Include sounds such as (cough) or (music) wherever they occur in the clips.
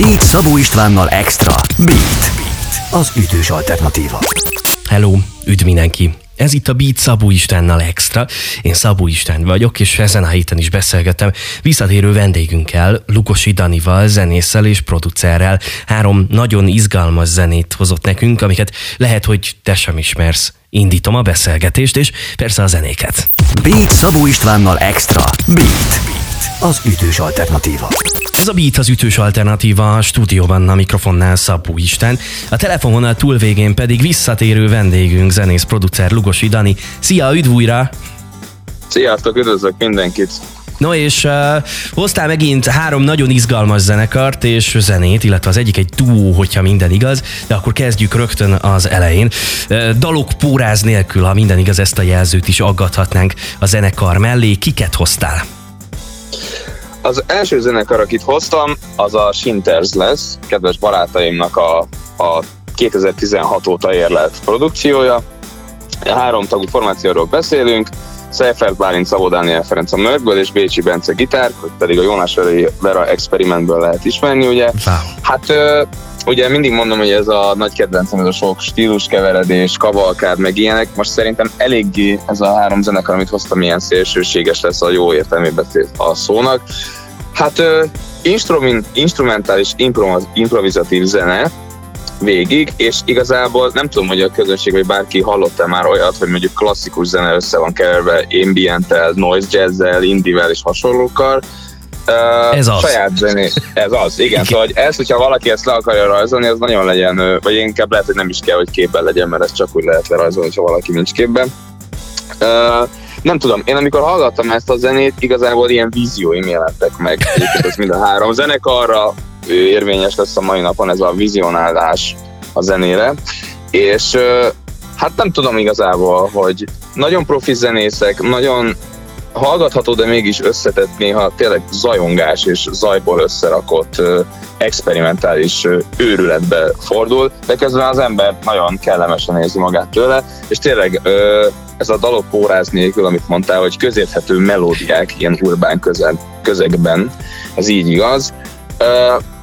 Beat Szabó Istvánnal Extra. Beat. Az ütős alternatíva. Hello, üdv mindenki! Ez itt a Beat Szabó Istvánnal Extra. Én Szabó István vagyok, és ezen a héten is beszélgetem visszatérő vendégünkkel, Lukosi Danival, zenésszel és producerrel. Három nagyon izgalmas zenét hozott nekünk, amiket lehet, hogy te sem ismersz. Indítom a beszélgetést, és persze a zenéket. Beat Szabó Istvánnal Extra. Beat. Az ütős alternatíva. Ez a Beat az ütős alternatíva a stúdióban a mikrofonnál Szabó Isten, a telefononál túlvégén pedig visszatérő vendégünk, zenész, producer Lugosi Dani. Szia, üdv újra! Sziasztok, üdvözlök mindenkit! No és uh, hoztál megint három nagyon izgalmas zenekart és zenét, illetve az egyik egy duó, hogyha minden igaz, de akkor kezdjük rögtön az elején. Uh, dalok póráz nélkül, ha minden igaz, ezt a jelzőt is aggathatnánk a zenekar mellé. Kiket hoztál? Az első zenekar, akit hoztam, az a Shinters lesz, kedves barátaimnak a, a 2016 óta érlelt produkciója. Három tagú formációról beszélünk, Seifert Bálint, Szabó Dániel Ferenc a Mörgből és Bécsi Bence gitár, hogy pedig a Jónás Vera Experimentből lehet ismerni, ugye. Wow. Hát ugye mindig mondom, hogy ez a nagy kedvencem, ez a sok stíluskeveredés, kavalkád, meg ilyenek. Most szerintem eléggé ez a három zenekar, amit hoztam, ilyen szélsőséges lesz a jó értelmében a szónak. Hát instrument, instrumentális improviz, improvizatív zene, végig, és igazából nem tudom, hogy a közönség vagy bárki hallott-e már olyat, hogy mondjuk klasszikus zene össze van keverve ambient-tel, noise jazz-zel, indie és hasonlókkal. Uh, Ez az. Saját zené. Ez az, igen. Szóval hogy ez, hogyha valaki ezt le akarja rajzolni, az nagyon legyen, vagy inkább lehet, hogy nem is kell, hogy képben legyen, mert ez csak úgy lehet lerajzolni, ha valaki nincs képben. Uh, nem tudom, én amikor hallgattam ezt a zenét, igazából ilyen vízióim jelentek meg. Egyébként ez mind a három zenekarra érvényes lesz a mai napon ez a vizionálás a zenére. És ö, hát nem tudom igazából, hogy nagyon profi zenészek, nagyon hallgatható, de mégis összetett néha tényleg zajongás és zajból összerakott experimentális őrületbe fordul, de közben az ember nagyon kellemesen érzi magát tőle, és tényleg ez a dalok póráz nélkül, amit mondtál, hogy közérthető melódiák ilyen urbán közeg, közegben, ez így igaz.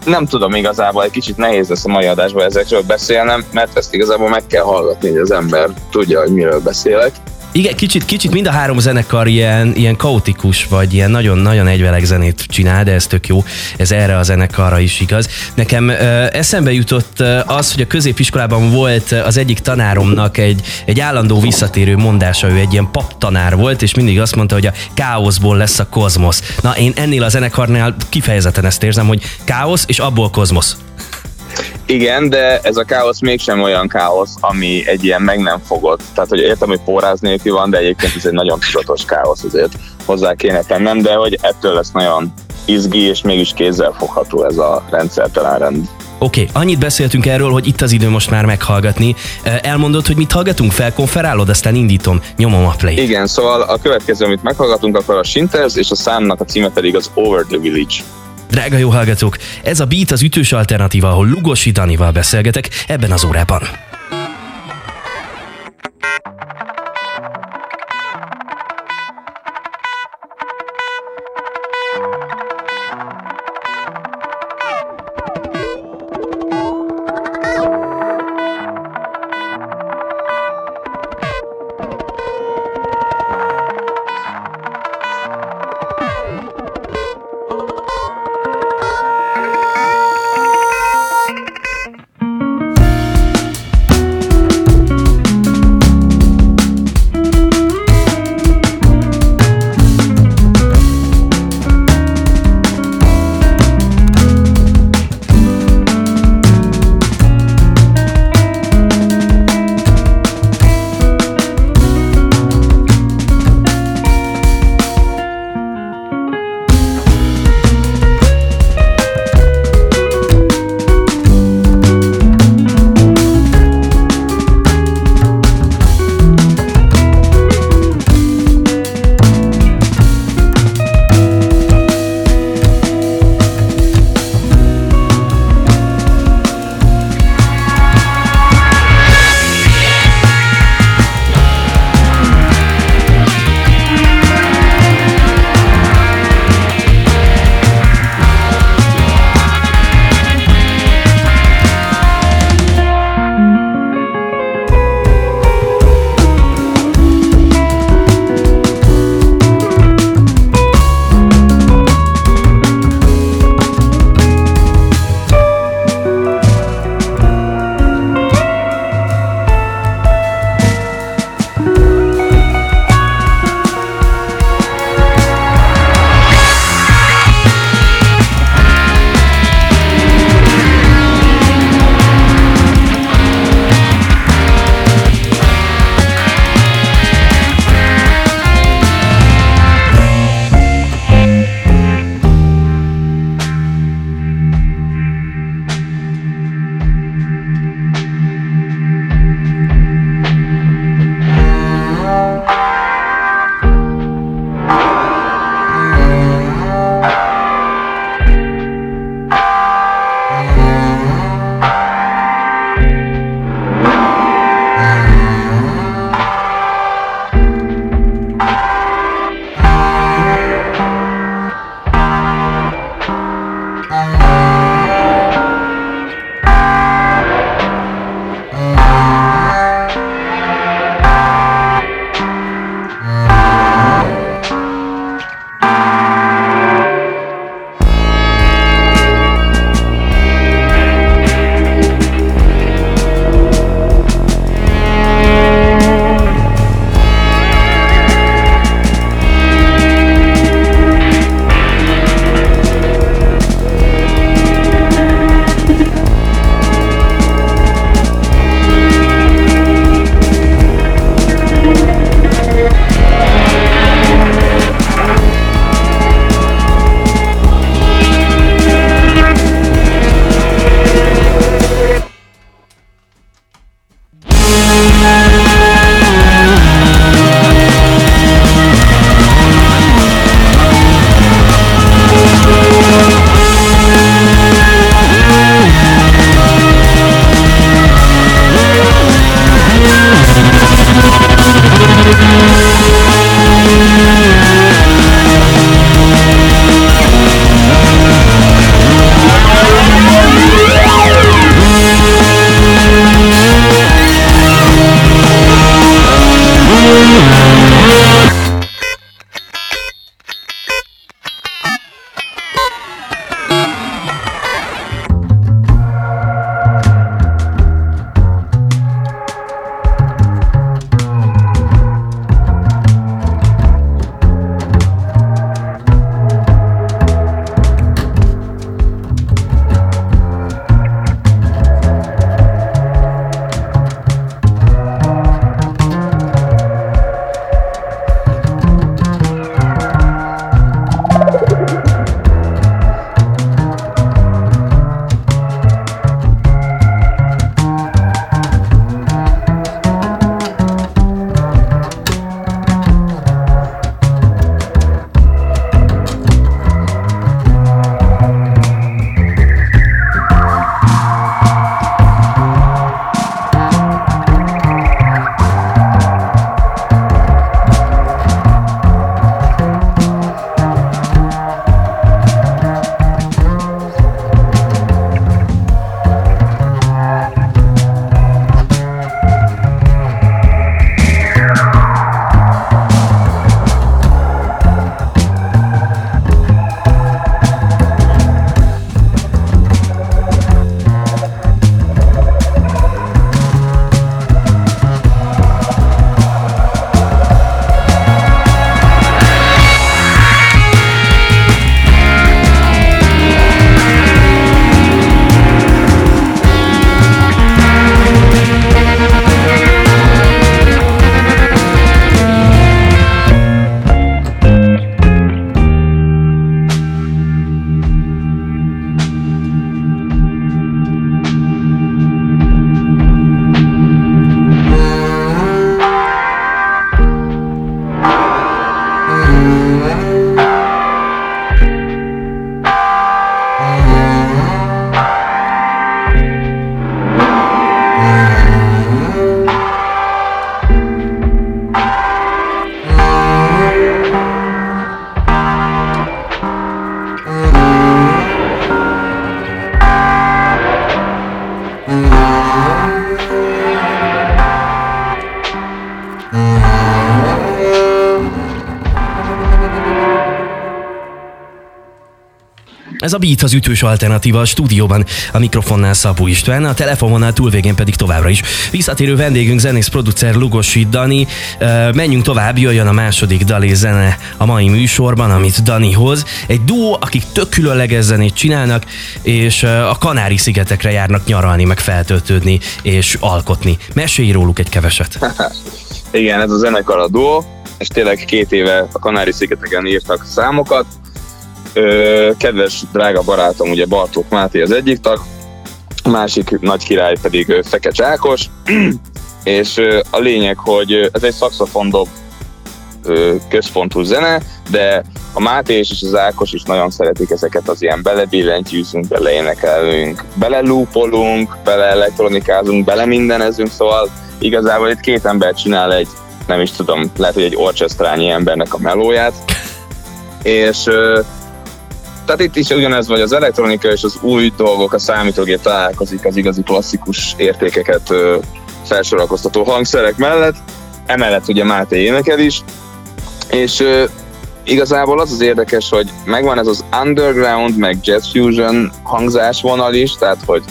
Nem tudom igazából, egy kicsit nehéz lesz a mai adásban ezekről beszélnem, mert ezt igazából meg kell hallgatni, hogy az ember tudja, hogy miről beszélek. Igen, kicsit, kicsit mind a három zenekar ilyen, ilyen kaotikus, vagy ilyen nagyon-nagyon egyveleg zenét csinál, de ez tök jó, ez erre a zenekarra is igaz. Nekem ö, eszembe jutott az, hogy a középiskolában volt az egyik tanáromnak egy, egy állandó visszatérő mondása, ő egy ilyen paptanár volt, és mindig azt mondta, hogy a káoszból lesz a kozmosz. Na, én ennél a zenekarnál kifejezetten ezt érzem, hogy káosz, és abból kozmosz. Igen, de ez a káosz mégsem olyan káosz, ami egy ilyen meg nem fogott. Tehát, hogy értem, hogy póráz nélkül van, de egyébként ez egy nagyon tudatos káosz, azért hozzá kéne tennem, de hogy ettől lesz nagyon izgi, és mégis kézzel fogható ez a rendszertelen rend. Oké, okay, annyit beszéltünk erről, hogy itt az idő most már meghallgatni. Elmondod, hogy mit hallgatunk, felkonferálod, aztán indítom, nyomom a play. Igen, szóval a következő, amit meghallgatunk, akkor a Shinters, és a számnak a címe pedig az Over the Village. Drága jó hallgatók, ez a Beat az ütős alternatíva, ahol Lugosi Danival beszélgetek ebben az órában. Ez a Beat az ütős alternatíva a stúdióban. A mikrofonnál Szabó István, a telefononál túlvégén pedig továbbra is. Visszatérő vendégünk zenész producer Lugosi Dani. Menjünk tovább, jöjjön a második dalé zene a mai műsorban, amit Dani hoz. Egy duó, akik tök különleges zenét csinálnak, és a Kanári-szigetekre járnak nyaralni, meg feltöltődni és alkotni. Mesélj róluk egy keveset. (laughs) Igen, ez a zenekar a duó, és tényleg két éve a Kanári-szigeteken írtak számokat. Kedves, drága barátom, ugye Bartók Máté az egyik tag, másik nagy király pedig Fekes Ákos, (clears throat) és a lényeg, hogy ez egy szakszofondob központú zene, de a Máté és az Ákos is nagyon szeretik ezeket az ilyen belebillentyűzünk, beleénekelünk, belelúpolunk, bele elektronikázunk, bele mindenezünk, szóval igazából itt két ember csinál egy, nem is tudom, lehet, hogy egy orchestrányi embernek a melóját, és tehát itt is ugyanez vagy az elektronika és az új dolgok, a számítógép találkozik az igazi klasszikus értékeket felsorakoztató hangszerek mellett, emellett ugye Máté énekel is, és igazából az az érdekes, hogy megvan ez az underground, meg jazz fusion hangzásvonal is, tehát hogy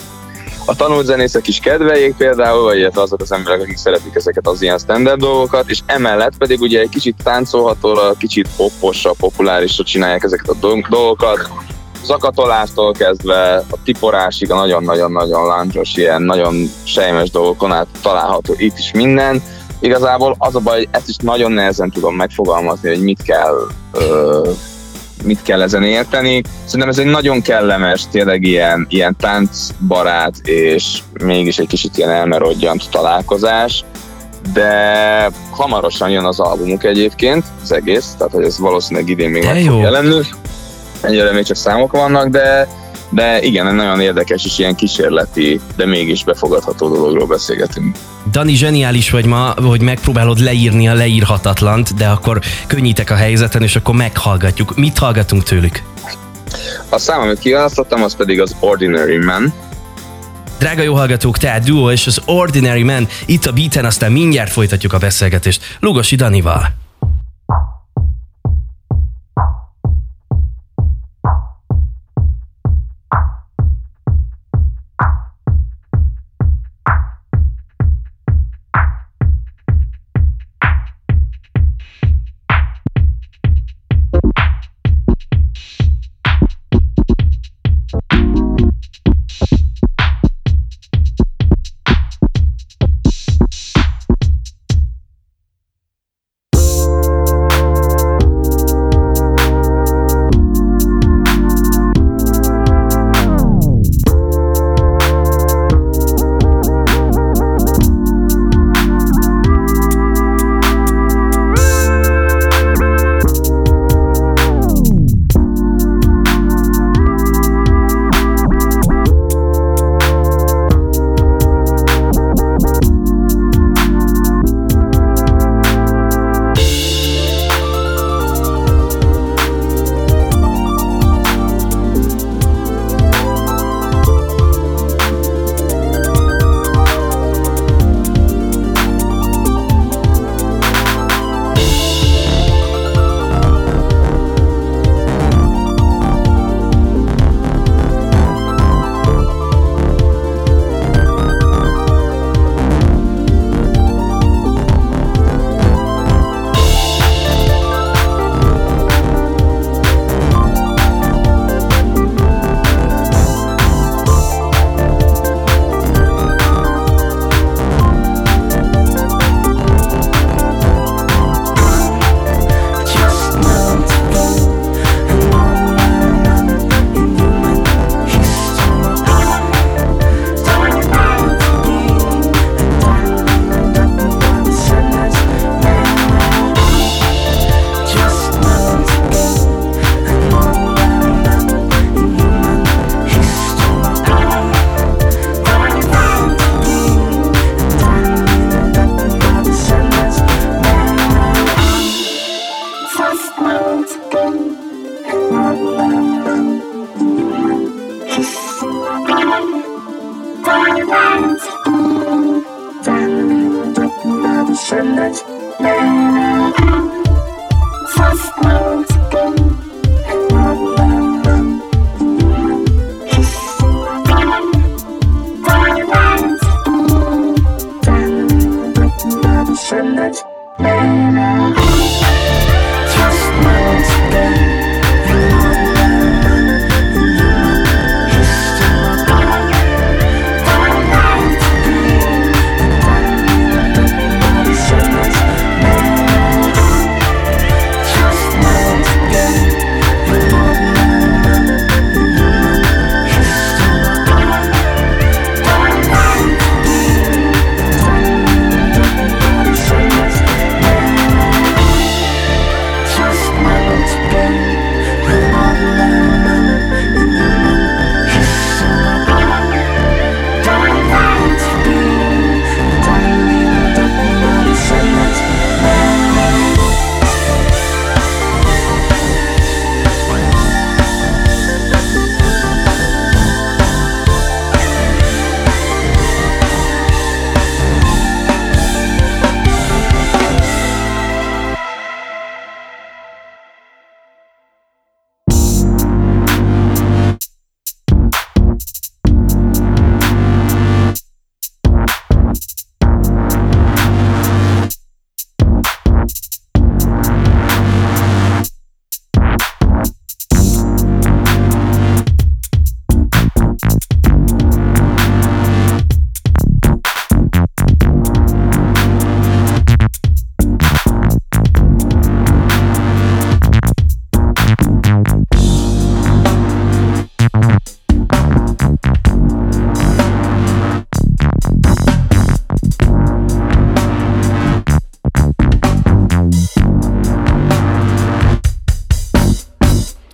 a tanult zenészek is kedveljék például, vagy illetve azok az emberek, akik szeretik ezeket az ilyen standard dolgokat, és emellett pedig ugye egy kicsit táncolhatóra, kicsit popposra, populárisra csinálják ezeket a dolgokat. Zakatolástól kezdve a tiporásig a nagyon-nagyon-nagyon láncsos, ilyen nagyon sejmes dolgokon át található itt is minden. Igazából az a baj, ezt is nagyon nehezen tudom megfogalmazni, hogy mit kell ö, mit kell ezen érteni. Szerintem ez egy nagyon kellemes, tényleg ilyen, ilyen táncbarát, és mégis egy kicsit ilyen elmerodjant találkozás, de hamarosan jön az albumuk egyébként, az egész, tehát hogy ez valószínűleg idén még meg fog jelenni. Egyelőre még csak számok vannak, de de igen, nagyon érdekes és ilyen kísérleti, de mégis befogadható dologról beszélgetünk. Dani, zseniális vagy ma, hogy megpróbálod leírni a leírhatatlant, de akkor könnyítek a helyzeten, és akkor meghallgatjuk. Mit hallgatunk tőlük? A szám, amit kiválasztottam, az pedig az Ordinary Man. Drága jó hallgatók, tehát Duo és az Ordinary Man itt a beaten, aztán mindjárt folytatjuk a beszélgetést Lugosi Danival. from the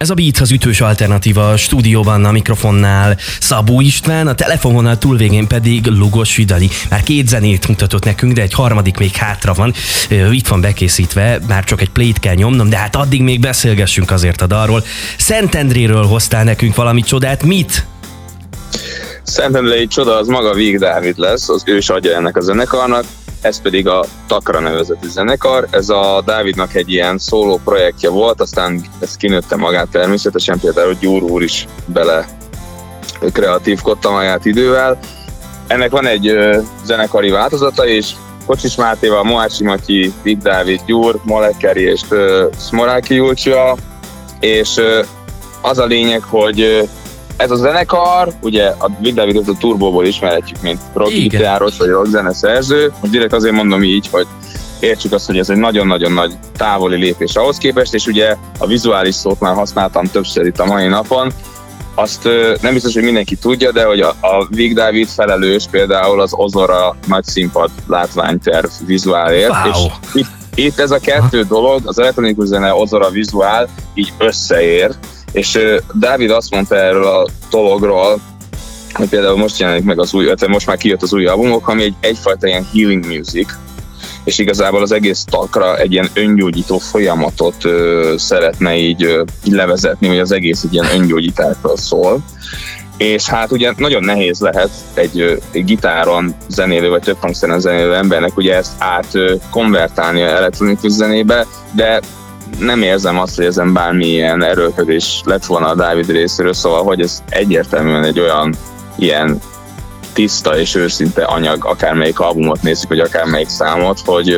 Ez a Beat az ütős alternatíva a stúdióban a mikrofonnál Szabó István, a telefononál túlvégén pedig Lugos Vidali. Már két zenét mutatott nekünk, de egy harmadik még hátra van. Itt van bekészítve, már csak egy plét kell nyomnom, de hát addig még beszélgessünk azért a dalról. Szentendréről hoztál nekünk valami csodát, mit? Szentendrei csoda az maga Víg Dávid lesz, az ős adja ennek a zenekarnak ez pedig a Takra nevezetű zenekar. Ez a Dávidnak egy ilyen szóló projektje volt, aztán ez kinőtte magát természetesen, például Gyúr úr is bele kreatívkodta magát idővel. Ennek van egy ö, zenekari változata, és Kocsis Mátéval, Mohácsi Matyi, Vitt Dávid, Gyúr, Molekeri és ö, Smoráki Júlcsia, és ö, az a lényeg, hogy ez a zenekar, ugye a Big Davidot a Turbóból ismerhetjük, mint rockgitáros vagy rockzene szerző. Most direkt azért mondom így, hogy értsük azt, hogy ez egy nagyon-nagyon nagy távoli lépés ahhoz képest, és ugye a vizuális szót már használtam többször itt a mai napon, azt nem biztos, hogy mindenki tudja, de hogy a, a Vig David felelős például az Ozora nagy színpad látványterv vizuálért, wow. és itt, itt ez a kettő dolog, az elektronikus zene Ozora vizuál így összeér, és Dávid azt mondta erről a dologról, hogy például most jelenik meg az új, most már kijött az új albumok, ami egy, egyfajta ilyen healing music, és igazából az egész takra egy ilyen öngyógyító folyamatot ö, szeretne így ö, levezetni, hogy az egész egy ilyen öngyógyításról szól. És hát ugye nagyon nehéz lehet egy, egy gitáron zenélő, vagy több hangszeren zenélő embernek ugye ezt át konvertálni elektronikus zenébe, de nem érzem azt, hogy ezen bármilyen erőködés lett volna a Dávid részéről, szóval hogy ez egyértelműen egy olyan ilyen tiszta és őszinte anyag, akármelyik albumot nézzük, vagy akármelyik számot, hogy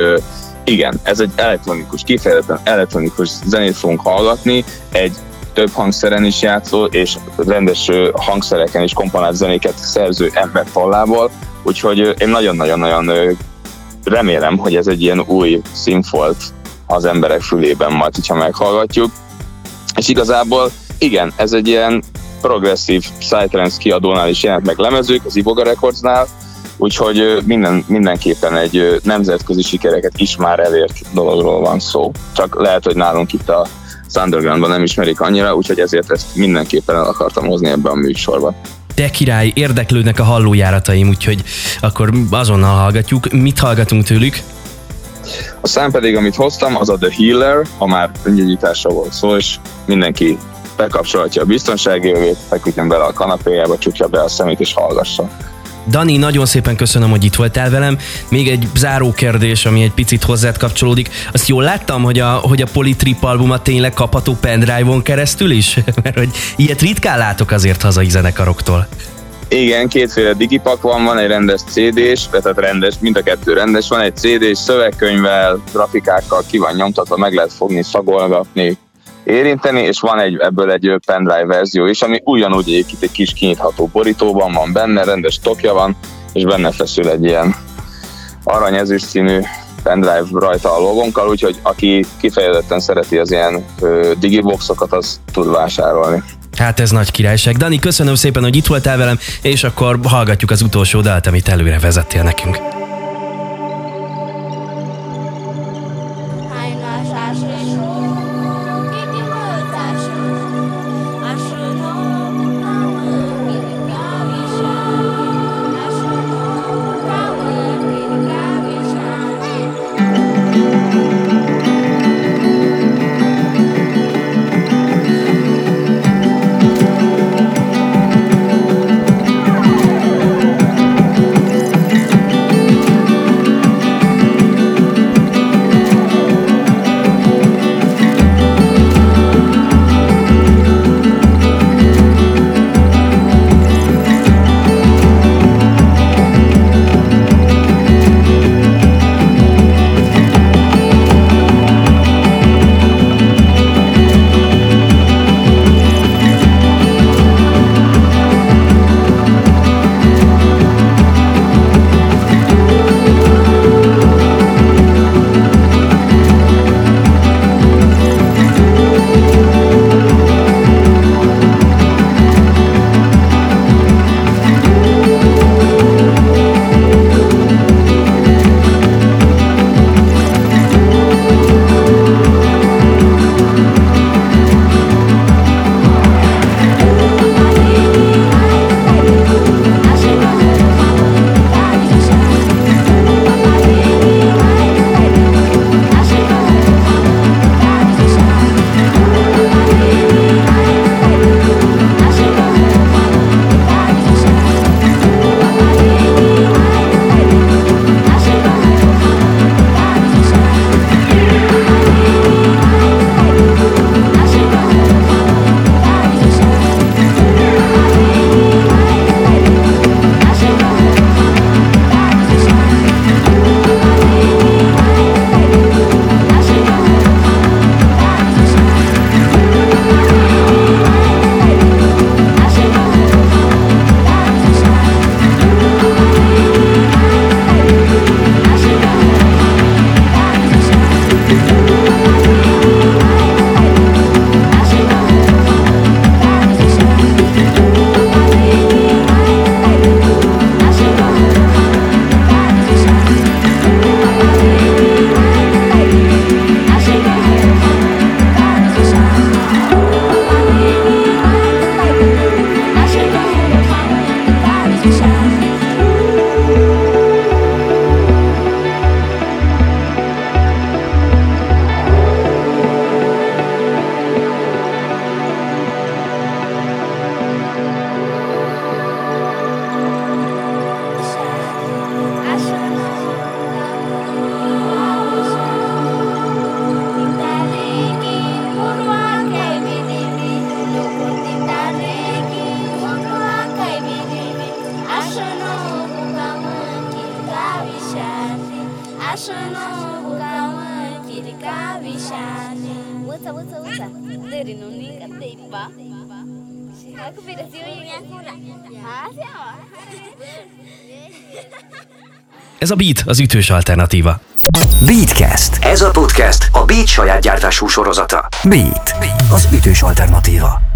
igen, ez egy elektronikus, kifejezetten elektronikus zenét fogunk hallgatni, egy több hangszeren is játszó, és rendes hangszereken is komponált zenéket szerző ember tollából, úgyhogy én nagyon-nagyon-nagyon remélem, hogy ez egy ilyen új színfolt az emberek fülében majd, hogyha meghallgatjuk. És igazából igen, ez egy ilyen progresszív Psytrance kiadónál is jelent meg lemezők, az Iboga Recordsnál, úgyhogy minden, mindenképpen egy nemzetközi sikereket is már elért dologról van szó. Csak lehet, hogy nálunk itt a Undergroundban nem ismerik annyira, úgyhogy ezért ezt mindenképpen el akartam hozni ebbe a műsorba. De király, érdeklődnek a hallójárataim, úgyhogy akkor azonnal hallgatjuk. Mit hallgatunk tőlük? A szám pedig, amit hoztam, az a The Healer, ha már öngyógyításra volt szó, és mindenki bekapcsolhatja a biztonsági övét, feküdjön bele a kanapéjába, csukja be a szemét és hallgassa. Dani, nagyon szépen köszönöm, hogy itt voltál velem. Még egy záró kérdés, ami egy picit hozzád kapcsolódik. Azt jól láttam, hogy a, hogy a Polytrip albuma tényleg kapható pendrive-on keresztül is? (laughs) Mert hogy ilyet ritkán látok azért hazai zenekaroktól. Igen, kétféle digipak van, van egy rendes CD-s, tehát rendes, mind a kettő rendes, van egy CD-s szövegkönyvvel, grafikákkal ki van nyomtatva, meg lehet fogni, szagolgatni, érinteni, és van egy, ebből egy pendrive verzió is, ami ugyanúgy egyébként egy kis kinyitható borítóban van benne, rendes tokja van, és benne feszül egy ilyen aranyezős színű pendrive rajta a logonkkal, úgyhogy aki kifejezetten szereti az ilyen digiboxokat, az tud vásárolni. Hát ez nagy királyság. Dani, köszönöm szépen, hogy itt voltál velem, és akkor hallgatjuk az utolsó dalt, amit előre vezettél nekünk. Ez a Beat, az ütős alternatíva. Beatcast. Ez a podcast a Beat saját gyártású sorozata. Beat. Az ütős alternatíva.